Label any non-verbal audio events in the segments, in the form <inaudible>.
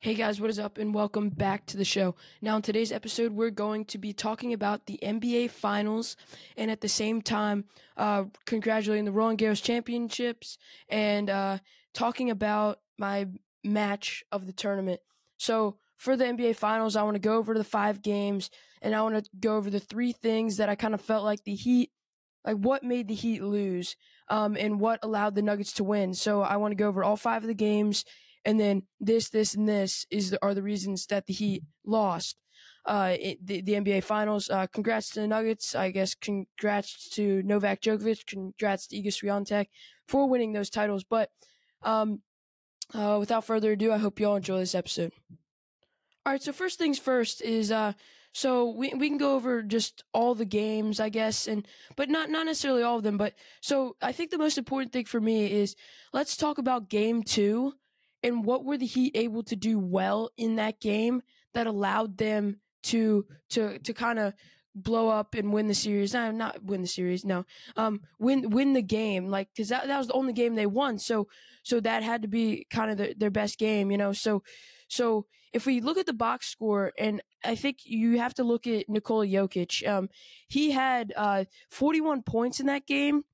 Hey guys, what is up and welcome back to the show. Now in today's episode, we're going to be talking about the NBA finals and at the same time, uh, congratulating the Roland Garros championships and, uh, talking about my match of the tournament. So for the NBA finals, I want to go over the five games and I want to go over the three things that I kind of felt like the Heat like what made the Heat lose, um, and what allowed the Nuggets to win. So I want to go over all five of the games and then this, this, and this is the, are the reasons that the Heat lost. Uh, the, the NBA Finals. Uh, congrats to the Nuggets. I guess congrats to Novak Djokovic. Congrats to Iga Swiatek for winning those titles. But um, uh, without further ado, I hope you all enjoy this episode. All right, so first things first is uh, so we we can go over just all the games, I guess, and but not not necessarily all of them. But so I think the most important thing for me is let's talk about game two and what were the Heat able to do well in that game that allowed them to to to kind of blow up and win the series. No, not win the series. No, um, win win the game. Like because that that was the only game they won. So so that had to be kind of the, their best game. You know. So so if we look at the box score, and I think you have to look at Nikola Jokic. Um, he had uh 41 points in that game,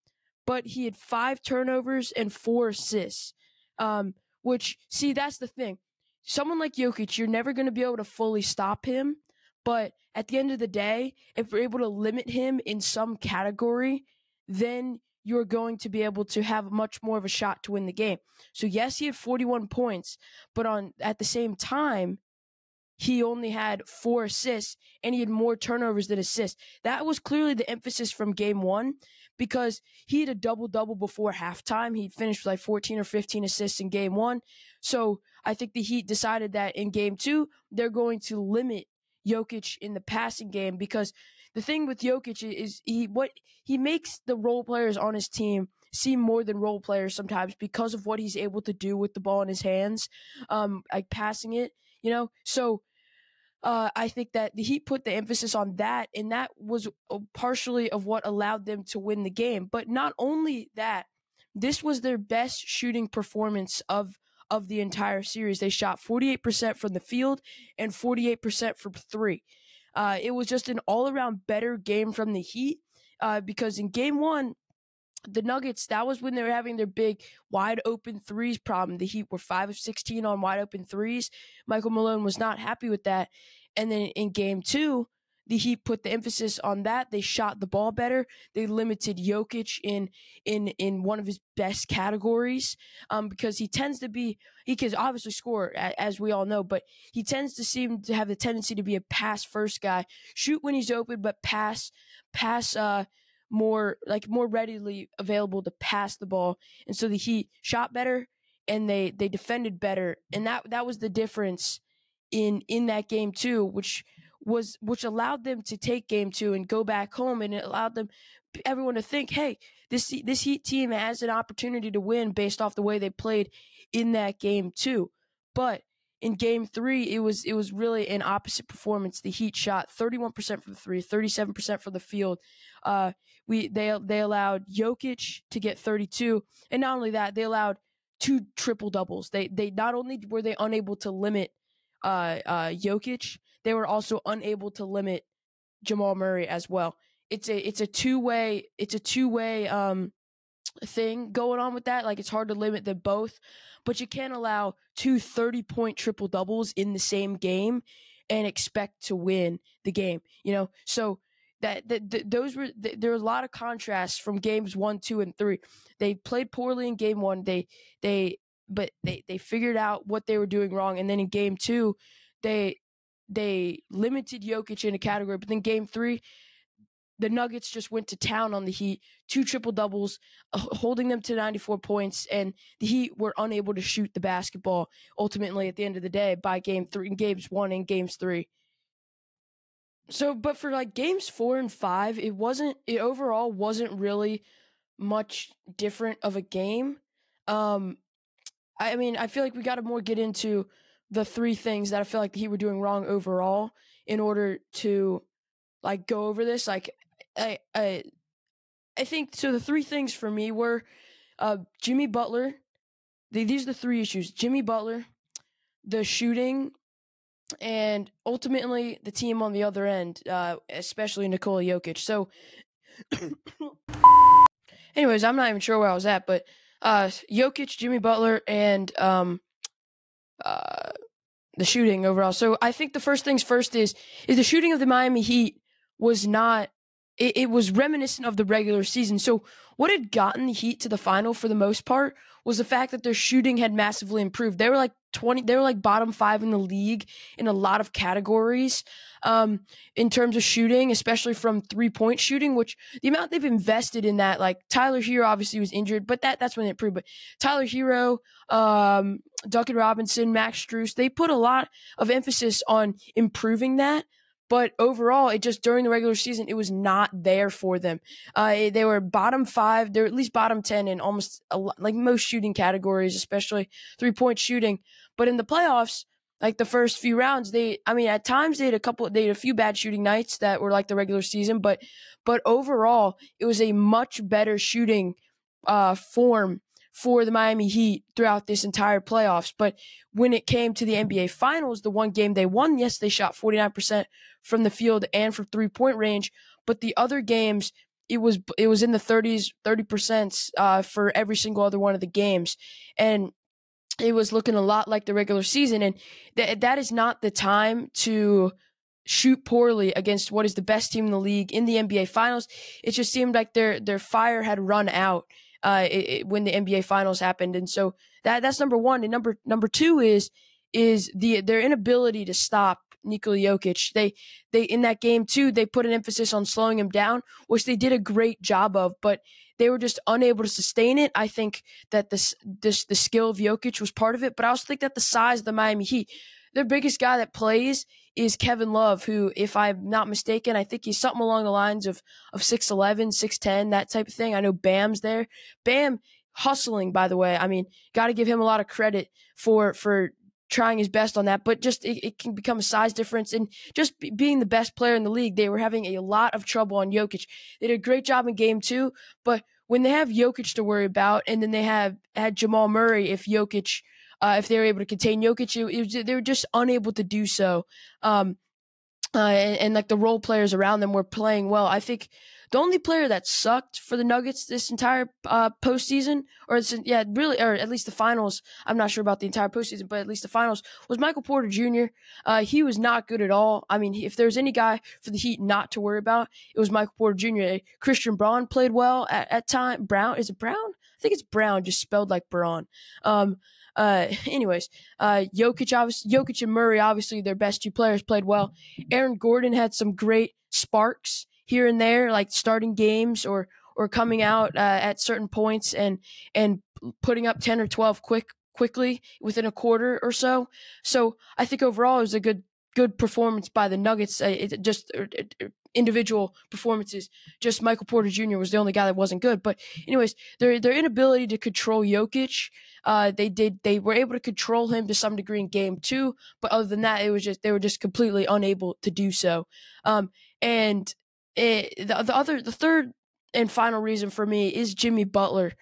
but he had five turnovers and four assists. Um, which, see, that's the thing. Someone like Jokic, you're never going to be able to fully stop him. But at the end of the day, if we're able to limit him in some category, then you're going to be able to have much more of a shot to win the game. So yes, he had 41 points, but on at the same time, he only had four assists and he had more turnovers than assists. That was clearly the emphasis from game one because he had a double double before halftime. He finished with like 14 or 15 assists in game one. So I think the Heat decided that in game two, they're going to limit Jokic in the passing game because the thing with Jokic is he what he makes the role players on his team seem more than role players sometimes because of what he's able to do with the ball in his hands, um, like passing it, you know. So uh, I think that the Heat put the emphasis on that, and that was uh, partially of what allowed them to win the game. But not only that, this was their best shooting performance of of the entire series. They shot 48% from the field and 48% from three. Uh, it was just an all around better game from the Heat uh, because in game one, the Nuggets, that was when they were having their big wide open threes problem. The Heat were 5 of 16 on wide open threes. Michael Malone was not happy with that. And then in game two, the Heat put the emphasis on that. They shot the ball better. They limited Jokic in in in one of his best categories um, because he tends to be he can obviously score as we all know, but he tends to seem to have the tendency to be a pass first guy, shoot when he's open, but pass pass uh, more like more readily available to pass the ball. And so the Heat shot better and they they defended better, and that that was the difference in in that game too, which was which allowed them to take game two and go back home, and it allowed them everyone to think, hey, this this Heat team has an opportunity to win based off the way they played in that game too. But in game three, it was it was really an opposite performance. The Heat shot 31% from the three, 37% from the field. Uh, we they they allowed Jokic to get 32, and not only that, they allowed two triple doubles. They they not only were they unable to limit uh, uh, Jokic, they were also unable to limit Jamal Murray as well. It's a it's a two way it's a two way um thing going on with that. Like it's hard to limit them both, but you can't allow two 30 point triple doubles in the same game and expect to win the game, you know? So that, that, those were, th- there was a lot of contrasts from games one, two, and three. They played poorly in game one. They, they, but they, they figured out what they were doing wrong. And then in game two, they, they limited Jokic in a category, but then game three, the Nuggets just went to town on the Heat, two triple doubles, uh, holding them to 94 points, and the Heat were unable to shoot the basketball ultimately at the end of the day by game three, games one and games three. So, but for like games four and five, it wasn't, it overall wasn't really much different of a game. Um, I mean, I feel like we got to more get into the three things that I feel like the Heat were doing wrong overall in order to like go over this. Like I I I think so. The three things for me were uh, Jimmy Butler. The, these are the three issues: Jimmy Butler, the shooting and ultimately the team on the other end, uh, especially Nikola Jokic. So, <coughs> anyways, I'm not even sure where I was at, but uh, Jokic, Jimmy Butler, and um, uh, the shooting overall. So I think the first things first is is the shooting of the Miami Heat was not. It, it was reminiscent of the regular season. So what had gotten the Heat to the final for the most part was the fact that their shooting had massively improved. They were like 20 they were like bottom 5 in the league in a lot of categories um, in terms of shooting, especially from three-point shooting, which the amount they've invested in that like Tyler Herro obviously was injured, but that that's when it improved, but Tyler Herro, um, Duncan Robinson, Max Strus, they put a lot of emphasis on improving that but overall, it just during the regular season, it was not there for them. Uh, they were bottom five. They're at least bottom ten in almost a, like most shooting categories, especially three point shooting. But in the playoffs, like the first few rounds, they I mean at times they had a couple they had a few bad shooting nights that were like the regular season, but but overall, it was a much better shooting uh, form for the Miami Heat throughout this entire playoffs. But when it came to the NBA Finals, the one game they won, yes, they shot 49% from the field and from three point range. But the other games, it was it was in the 30s, 30% uh, for every single other one of the games, and it was looking a lot like the regular season. And th- that is not the time to shoot poorly against what is the best team in the league in the NBA Finals. It just seemed like their their fire had run out uh, it, it, when the NBA Finals happened, and so that that's number one. And number number two is is the their inability to stop Nikola Jokic. They they in that game too, they put an emphasis on slowing him down, which they did a great job of, but they were just unable to sustain it. I think that this this the skill of Jokic was part of it, but I also think that the size of the Miami Heat, their biggest guy that plays is Kevin Love, who, if I'm not mistaken, I think he's something along the lines of of 6'11, 6'10, that type of thing. I know Bam's there. Bam hustling, by the way. I mean, got to give him a lot of credit for for trying his best on that, but just it, it can become a size difference. And just being the best player in the league, they were having a lot of trouble on Jokic. They did a great job in game two, but when they have Jokic to worry about, and then they have had Jamal Murray, if Jokic, uh, if they were able to contain Jokic, it, was, they were just unable to do so. Um, uh, and, and, like the role players around them were playing well. I think the only player that sucked for the Nuggets this entire uh, postseason, or yeah, really, or at least the finals. I'm not sure about the entire postseason, but at least the finals was Michael Porter Jr. Uh, he was not good at all. I mean, if there's any guy for the Heat not to worry about, it was Michael Porter Jr. Christian Braun played well at, at time. Brown is it Brown? I think it's Brown, just spelled like Braun. Um, uh, <laughs> anyways, uh, Jokic, Jokic and Murray, obviously their best two players played well. Aaron Gordon had some great sparks here and there, like starting games or or coming out uh, at certain points and and putting up ten or twelve quick quickly within a quarter or so. So I think overall it was a good good performance by the Nuggets. Uh, it just individual performances. Just Michael Porter Jr. was the only guy that wasn't good. But anyways, their their inability to control Jokic, uh, they did they were able to control him to some degree in game two. But other than that, it was just they were just completely unable to do so. Um, and it, the, the other, the third and final reason for me is Jimmy Butler.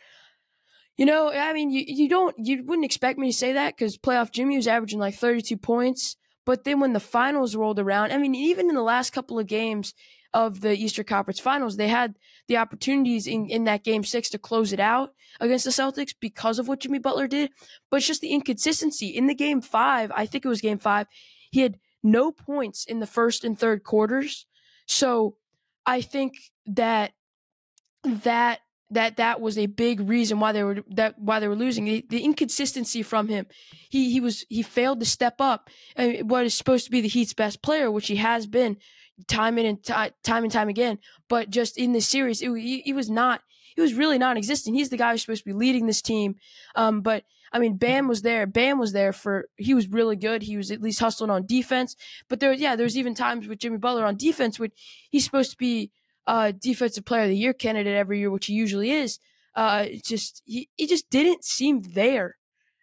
You know, I mean, you, you don't, you wouldn't expect me to say that because playoff Jimmy was averaging like 32 points. But then when the finals rolled around, I mean, even in the last couple of games of the Eastern Conference Finals, they had the opportunities in, in that game six to close it out against the Celtics because of what Jimmy Butler did. But it's just the inconsistency. In the game five, I think it was game five, he had no points in the first and third quarters. So I think that that that that was a big reason why they were that why they were losing the, the inconsistency from him. He he was he failed to step up. And what is supposed to be the Heat's best player, which he has been time in and t- time and time again, but just in this series, it, he, he was not. He was really non-existent. He's the guy who's supposed to be leading this team. Um, but I mean, Bam was there. Bam was there for. He was really good. He was at least hustling on defense. But there, yeah, there's even times with Jimmy Butler on defense when he's supposed to be uh, defensive player of the year candidate every year, which he usually is. Uh, just he, he just didn't seem there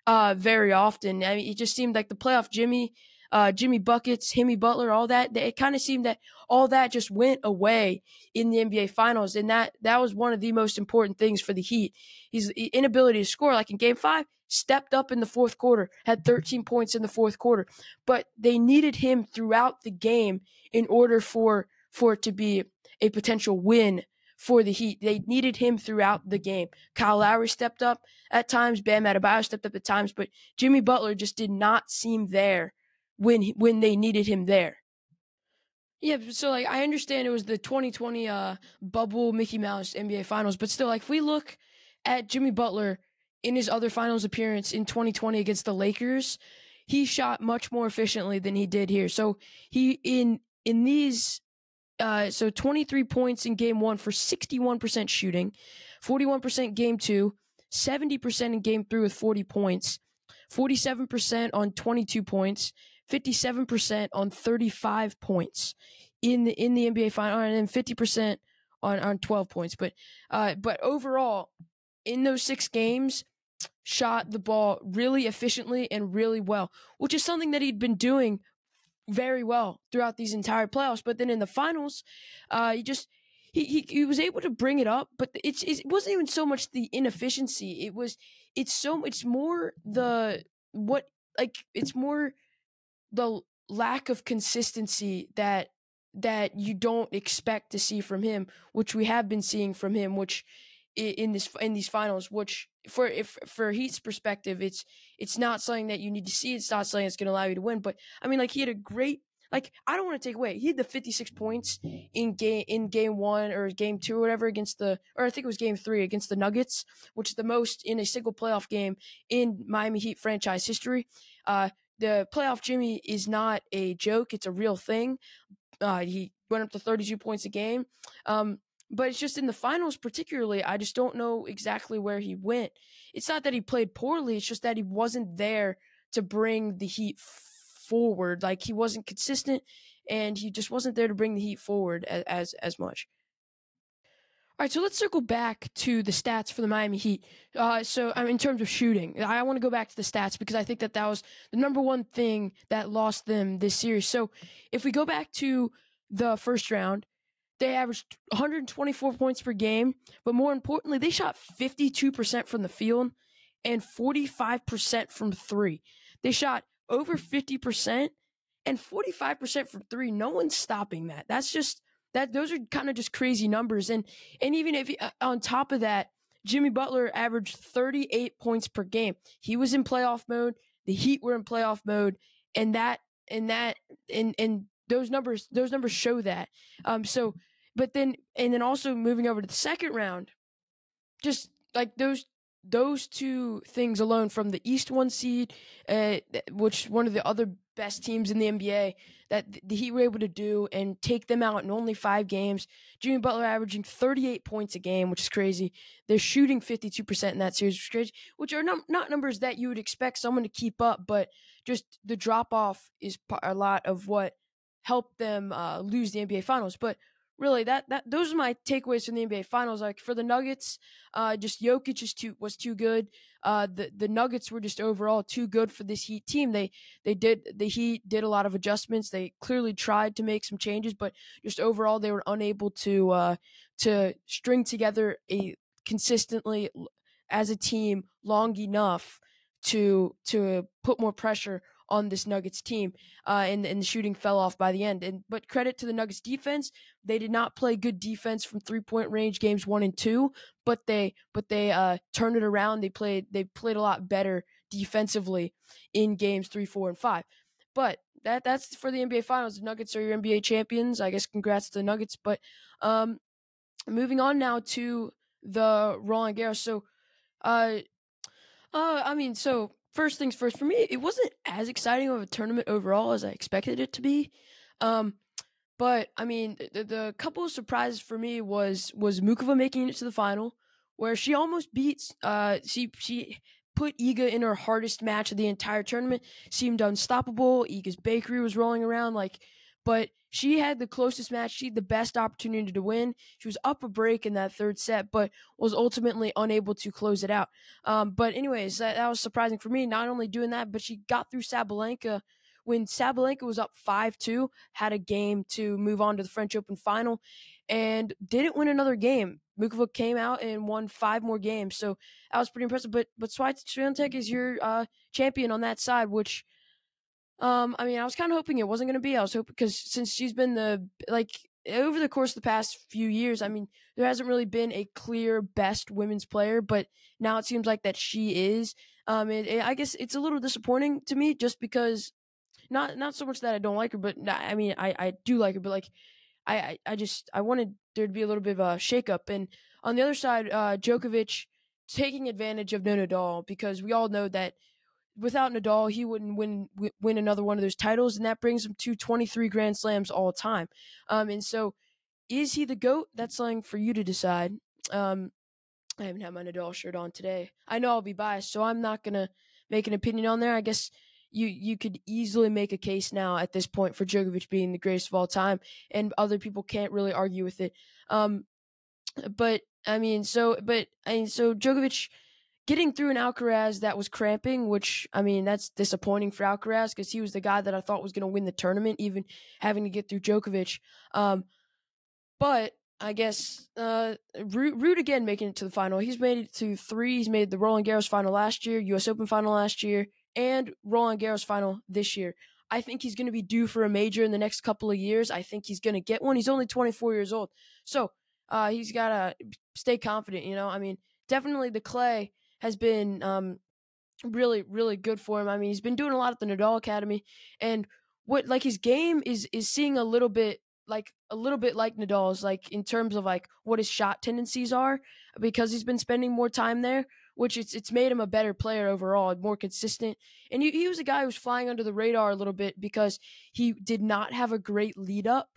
uh, very often. I mean, it just seemed like the playoff Jimmy, uh, Jimmy buckets, Himmy Butler, all that. It kind of seemed that all that just went away in the NBA Finals, and that that was one of the most important things for the Heat. His inability to score, like in Game Five, stepped up in the fourth quarter, had 13 points in the fourth quarter, but they needed him throughout the game in order for for it to be a potential win for the Heat. They needed him throughout the game. Kyle Lowry stepped up at times, Bam Adebayo stepped up at times, but Jimmy Butler just did not seem there when when they needed him there. Yeah, so like I understand it was the 2020 uh, bubble Mickey Mouse NBA Finals, but still, like if we look at Jimmy Butler in his other Finals appearance in 2020 against the Lakers, he shot much more efficiently than he did here. So he in in these, uh, so 23 points in Game One for 61% shooting, 41% Game Two, 70% in Game Three with 40 points, 47% on 22 points, 57% on 35 points in the in the NBA final and then 50% on on 12 points. But uh but overall in those 6 games shot the ball really efficiently and really well, which is something that he'd been doing very well throughout these entire playoffs. But then in the finals, uh, he just he, he, he was able to bring it up, but it's, it wasn't even so much the inefficiency. It was it's so it's more the what like it's more the lack of consistency that that you don't expect to see from him, which we have been seeing from him, which in this in these finals, which for if for Heat's perspective, it's it's not something that you need to see. It's not something that's going to allow you to win. But I mean, like he had a great like I don't want to take away. He had the 56 points in game in game one or game two or whatever against the or I think it was game three against the Nuggets, which is the most in a single playoff game in Miami Heat franchise history. Uh, the playoff Jimmy is not a joke; it's a real thing. Uh, he went up to 32 points a game. Um, but it's just in the finals, particularly, I just don't know exactly where he went. It's not that he played poorly; it's just that he wasn't there to bring the Heat forward. Like he wasn't consistent, and he just wasn't there to bring the Heat forward as as, as much. All right, so let's circle back to the stats for the Miami Heat. Uh, so, um, in terms of shooting, I want to go back to the stats because I think that that was the number one thing that lost them this series. So, if we go back to the first round, they averaged 124 points per game, but more importantly, they shot 52% from the field and 45% from three. They shot over 50% and 45% from three. No one's stopping that. That's just that those are kind of just crazy numbers. And and even if uh, on top of that, Jimmy Butler averaged 38 points per game. He was in playoff mode. The Heat were in playoff mode, and that and that and and those numbers those numbers show that. Um. So, but then and then also moving over to the second round, just like those those two things alone from the East one seed, uh, which one of the other best teams in the NBA that the Heat were able to do and take them out in only five games. Jimmy Butler averaging 38 points a game, which is crazy. They're shooting 52% in that series, which is crazy, which are num- not numbers that you would expect someone to keep up, but just the drop off is a lot of what helped them uh, lose the NBA Finals. But really that that those are my takeaways from the NBA Finals. Like for the Nuggets, uh, just Jokic is too was too good. Uh, the the Nuggets were just overall too good for this Heat team. They they did the Heat did a lot of adjustments. They clearly tried to make some changes, but just overall they were unable to uh, to string together a consistently as a team long enough to to put more pressure on this Nuggets team, uh, and and the shooting fell off by the end. And but credit to the Nuggets defense, they did not play good defense from three point range games one and two, but they but they uh, turned it around. They played they played a lot better defensively in games three, four, and five. But that that's for the NBA Finals. The Nuggets are your NBA champions. I guess congrats to the Nuggets. But um, moving on now to the Roland Garros. So, uh, uh, I mean, so first things first, for me, it wasn't as exciting of a tournament overall as I expected it to be. Um, but I mean, the, the couple of surprises for me was was Muchova making it to the final, where she almost beats. Uh, she she put Iga in her hardest match of the entire tournament. Seemed unstoppable. Iga's bakery was rolling around like but she had the closest match. She had the best opportunity to win. She was up a break in that third set, but was ultimately unable to close it out. Um, but anyways, that, that, was surprising for me. Not only doing that, but she got through Sabalenka when Sabalenka was up five two, had a game to move on to the French Open final, and didn't win another game Mukovic came out and won five more games, so that was pretty impressive. But but Swiatek is your uh, champion on that side, which um, I mean, I was kind of hoping it wasn't going to be. I was hoping because since she's been the like over the course of the past few years, I mean, there hasn't really been a clear best women's player, but now it seems like that she is. Um, it, it, I guess it's a little disappointing to me just because not not so much that I don't like her, but I mean, I I do like her, but like I I, I just I wanted there to be a little bit of a shakeup. And on the other side, uh, Djokovic taking advantage of Nadal because we all know that without Nadal, he wouldn't win win another one of those titles, and that brings him to 23 Grand Slams all time. Um, and so, is he the goat? That's something for you to decide. Um, I haven't had my Nadal shirt on today. I know I'll be biased, so I'm not gonna make an opinion on there. I guess you you could easily make a case now at this point for Djokovic being the greatest of all time, and other people can't really argue with it. Um, but I mean, so but I mean, so Djokovic getting through an Alcaraz that was cramping, which I mean that's disappointing for Alcaraz because he was the guy that I thought was going to win the tournament, even having to get through Djokovic. Um, but I guess uh, Ruud, again making it to the final. He's made it to three. He's made the Roland Garros final last year, U.S. Open final last year, and Roland Garros final this year. I think he's going to be due for a major in the next couple of years. I think he's going to get one. He's only 24 years old, so uh, he's got to stay confident. You know, I mean, definitely the clay has been um, really, really good for him. I mean, he's been doing a lot at the Nadal Academy, and what like his game is is seeing a little bit like a little bit like Nadal's, like in terms of like what his shot tendencies are, because he's been spending more time there, which it's it's made him a better player overall, more consistent. And he, he was a guy who was flying under the radar a little bit because he did not have a great lead up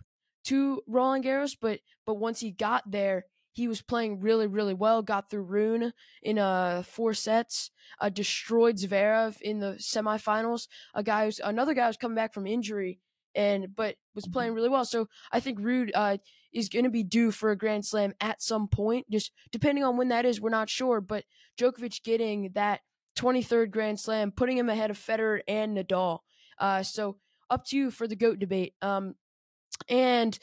to Roland Garros, but but once he got there, he was playing really, really well. Got through Rune in uh four sets. Uh, destroyed Zverev in the semifinals. A guy who's another guy who's coming back from injury and but was mm-hmm. playing really well. So I think Ruud uh, is going to be due for a Grand Slam at some point. Just depending on when that is, we're not sure. But Djokovic getting that 23rd Grand Slam, putting him ahead of Federer and Nadal. Uh, so up to you for the goat debate. Um, and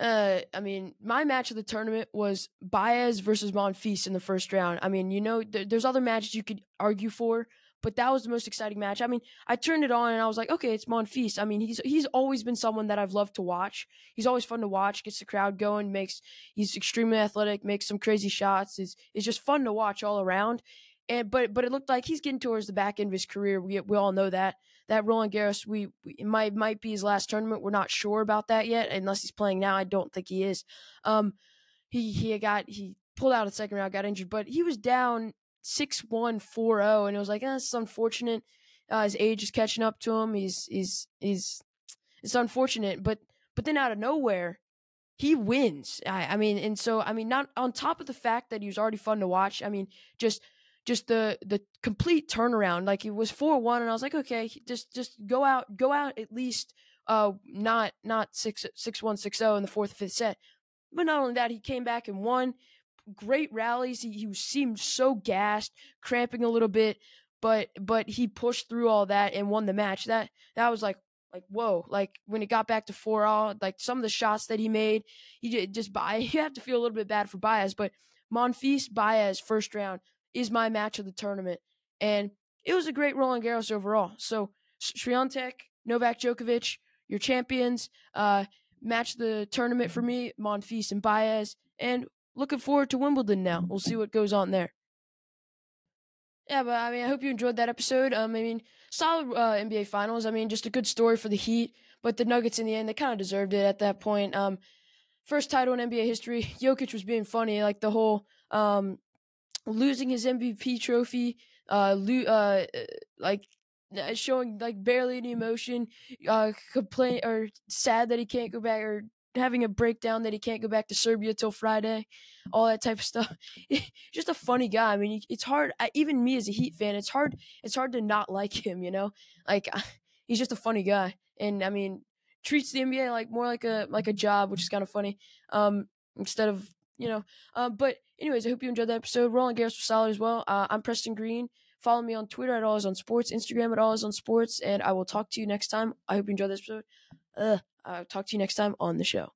uh, I mean, my match of the tournament was Baez versus Monfils in the first round. I mean, you know, th- there's other matches you could argue for, but that was the most exciting match. I mean, I turned it on and I was like, okay, it's Monfils. I mean, he's he's always been someone that I've loved to watch. He's always fun to watch, gets the crowd going, makes he's extremely athletic, makes some crazy shots. is is just fun to watch all around. And but but it looked like he's getting towards the back end of his career. We we all know that that Roland Garros we, we might might be his last tournament. We're not sure about that yet, unless he's playing now. I don't think he is. Um, he he got he pulled out a second round, got injured, but he was down six one four zero, and it was like, eh, it's unfortunate. Uh, his age is catching up to him. He's he's he's it's unfortunate, but but then out of nowhere, he wins. I, I mean, and so I mean, not on top of the fact that he was already fun to watch. I mean, just just the the complete turnaround. Like it was four one, and I was like, okay, just just go out, go out at least uh not not six six one six zero in the fourth fifth set. But not only that, he came back and won. Great rallies. He, he seemed so gassed, cramping a little bit, but but he pushed through all that and won the match. That that was like like whoa like when it got back to four all like some of the shots that he made he just by <laughs> you have to feel a little bit bad for Baez but Monfils Baez first round is my match of the tournament. And it was a great Roland Garros overall. So Swiatek, Novak Djokovic, your champions. Uh, match the tournament for me, Monfils and Baez. And looking forward to Wimbledon now. We'll see what goes on there. Yeah, but I mean, I hope you enjoyed that episode. Um, I mean, solid uh, NBA Finals. I mean, just a good story for the Heat. But the Nuggets in the end, they kind of deserved it at that point. Um, first title in NBA history. <laughs> Jokic was being funny, like the whole um losing his MVP trophy, uh, lo- uh, like uh, showing like barely any emotion, uh, complain or sad that he can't go back or having a breakdown that he can't go back to Serbia till Friday, all that type of stuff. <laughs> Just a funny guy. I mean, it's hard. Even me as a Heat fan, it's hard. It's hard to not like him. You know, like <laughs> he's just a funny guy, and I mean, treats the NBA like more like a like a job, which is kind of funny. Um, instead of you know. Um, but anyways, I hope you enjoyed that episode. Roland Garros was solid as well. Uh, I'm Preston Green. Follow me on Twitter at All Eyes on Sports, Instagram at All Eyes on Sports, and I will talk to you next time. I hope you enjoyed this episode. Uh, I'll talk to you next time on the show.